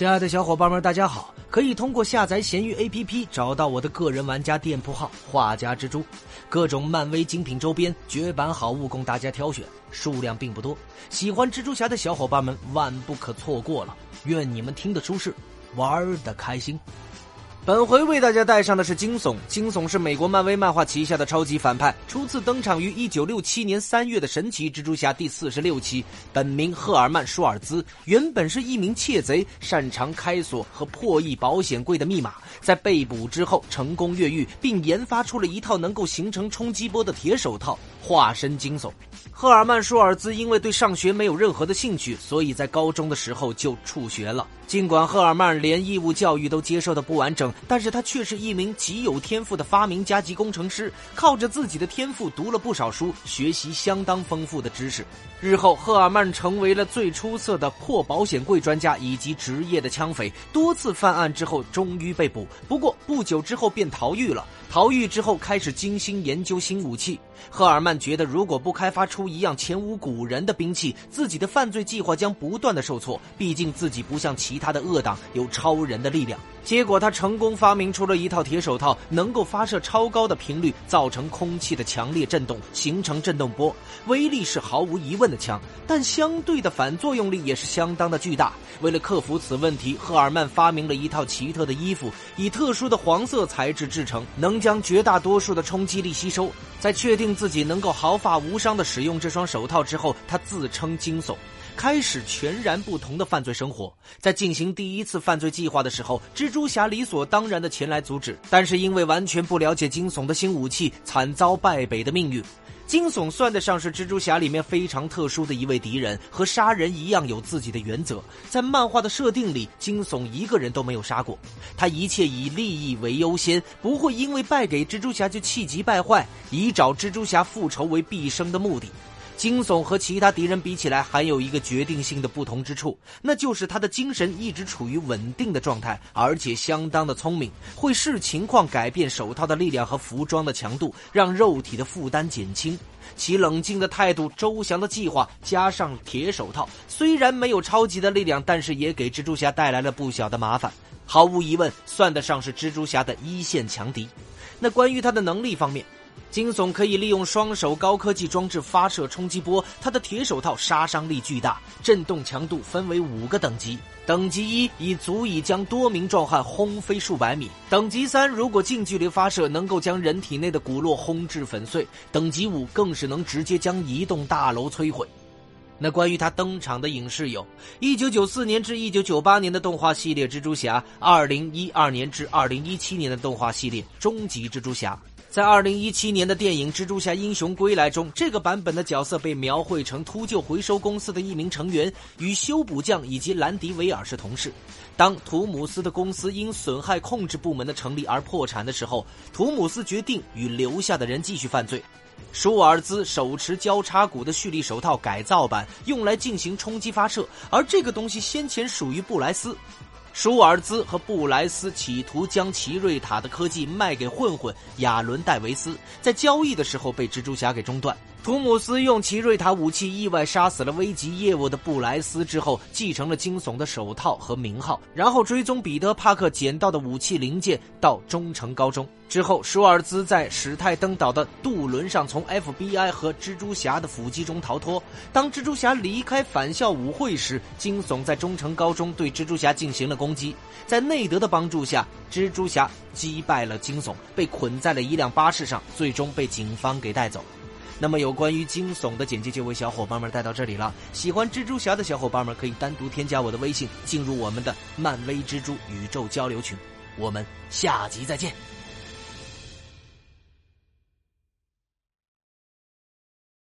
亲爱的小伙伴们，大家好！可以通过下载闲鱼 APP 找到我的个人玩家店铺号“画家蜘蛛”，各种漫威精品周边、绝版好物供大家挑选，数量并不多。喜欢蜘蛛侠的小伙伴们万不可错过了！愿你们听得舒适，玩的开心。本回为大家带上的是惊悚。惊悚是美国漫威漫画旗下的超级反派，初次登场于1967年3月的神奇蜘蛛侠第四十六期。本名赫尔曼·舒尔兹，原本是一名窃贼，擅长开锁和破译保险柜的密码。在被捕之后，成功越狱，并研发出了一套能够形成冲击波的铁手套，化身惊悚。赫尔曼·舒尔兹因为对上学没有任何的兴趣，所以在高中的时候就辍学了。尽管赫尔曼连义务教育都接受的不完整，但是他却是一名极有天赋的发明家级工程师，靠着自己的天赋读了不少书，学习相当丰富的知识。日后，赫尔曼成为了最出色的破保险柜专家以及职业的枪匪，多次犯案之后终于被捕，不过不久之后便逃狱了。逃狱之后，开始精心研究新武器。赫尔曼觉得，如果不开发出一样前无古人的兵器，自己的犯罪计划将不断的受挫。毕竟自己不像其他的恶党有超人的力量。结果他成功发明出了一套铁手套，能够发射超高的频率，造成空气的强烈震动，形成震动波，威力是毫无疑问的强，但相对的反作用力也是相当的巨大。为了克服此问题，赫尔曼发明了一套奇特的衣服，以特殊的黄色材质制成，能将绝大多数的冲击力吸收。在确定自己能够毫发无伤的使用这双手套之后，他自称惊悚。开始全然不同的犯罪生活。在进行第一次犯罪计划的时候，蜘蛛侠理所当然的前来阻止，但是因为完全不了解惊悚的新武器，惨遭败北的命运。惊悚算得上是蜘蛛侠里面非常特殊的一位敌人，和杀人一样有自己的原则。在漫画的设定里，惊悚一个人都没有杀过，他一切以利益为优先，不会因为败给蜘蛛侠就气急败坏，以找蜘蛛侠复仇为毕生的目的。惊悚和其他敌人比起来，还有一个决定性的不同之处，那就是他的精神一直处于稳定的状态，而且相当的聪明，会视情况改变手套的力量和服装的强度，让肉体的负担减轻。其冷静的态度、周详的计划，加上铁手套，虽然没有超级的力量，但是也给蜘蛛侠带来了不小的麻烦。毫无疑问，算得上是蜘蛛侠的一线强敌。那关于他的能力方面。惊悚可以利用双手高科技装置发射冲击波，他的铁手套杀伤力巨大，震动强度分为五个等级。等级一已足以将多名壮汉轰飞数百米；等级三如果近距离发射，能够将人体内的骨络轰至粉碎；等级五更是能直接将一栋大楼摧毁。那关于他登场的影视有：一九九四年至一九九八年的动画系列《蜘蛛侠》，二零一二年至二零一七年的动画系列《终极蜘蛛侠》。在二零一七年的电影《蜘蛛侠：英雄归来》中，这个版本的角色被描绘成秃鹫回收公司的一名成员，与修补匠以及兰迪维尔是同事。当图姆斯的公司因损害控制部门的成立而破产的时候，图姆斯决定与留下的人继续犯罪。舒尔兹手持交叉骨的蓄力手套改造版，用来进行冲击发射，而这个东西先前属于布莱斯。舒尔兹和布莱斯企图将奇瑞塔的科技卖给混混亚伦戴维斯，在交易的时候被蜘蛛侠给中断。图姆斯用奇瑞塔武器意外杀死了危及业务的布莱斯之后，继承了惊悚的手套和名号，然后追踪彼得·帕克捡到的武器零件到中城高中。之后，舒尔兹在史泰登岛的渡轮上从 FBI 和蜘蛛侠的伏击中逃脱。当蜘蛛侠离开返校舞会时，惊悚在中城高中对蜘蛛侠进行了攻击。在内德的帮助下，蜘蛛侠击败了惊悚，被捆在了一辆巴士上，最终被警方给带走。那么有关于惊悚的简介就为小伙伴们带到这里了。喜欢蜘蛛侠的小伙伴们可以单独添加我的微信，进入我们的漫威蜘蛛宇宙交流群。我们下集再见。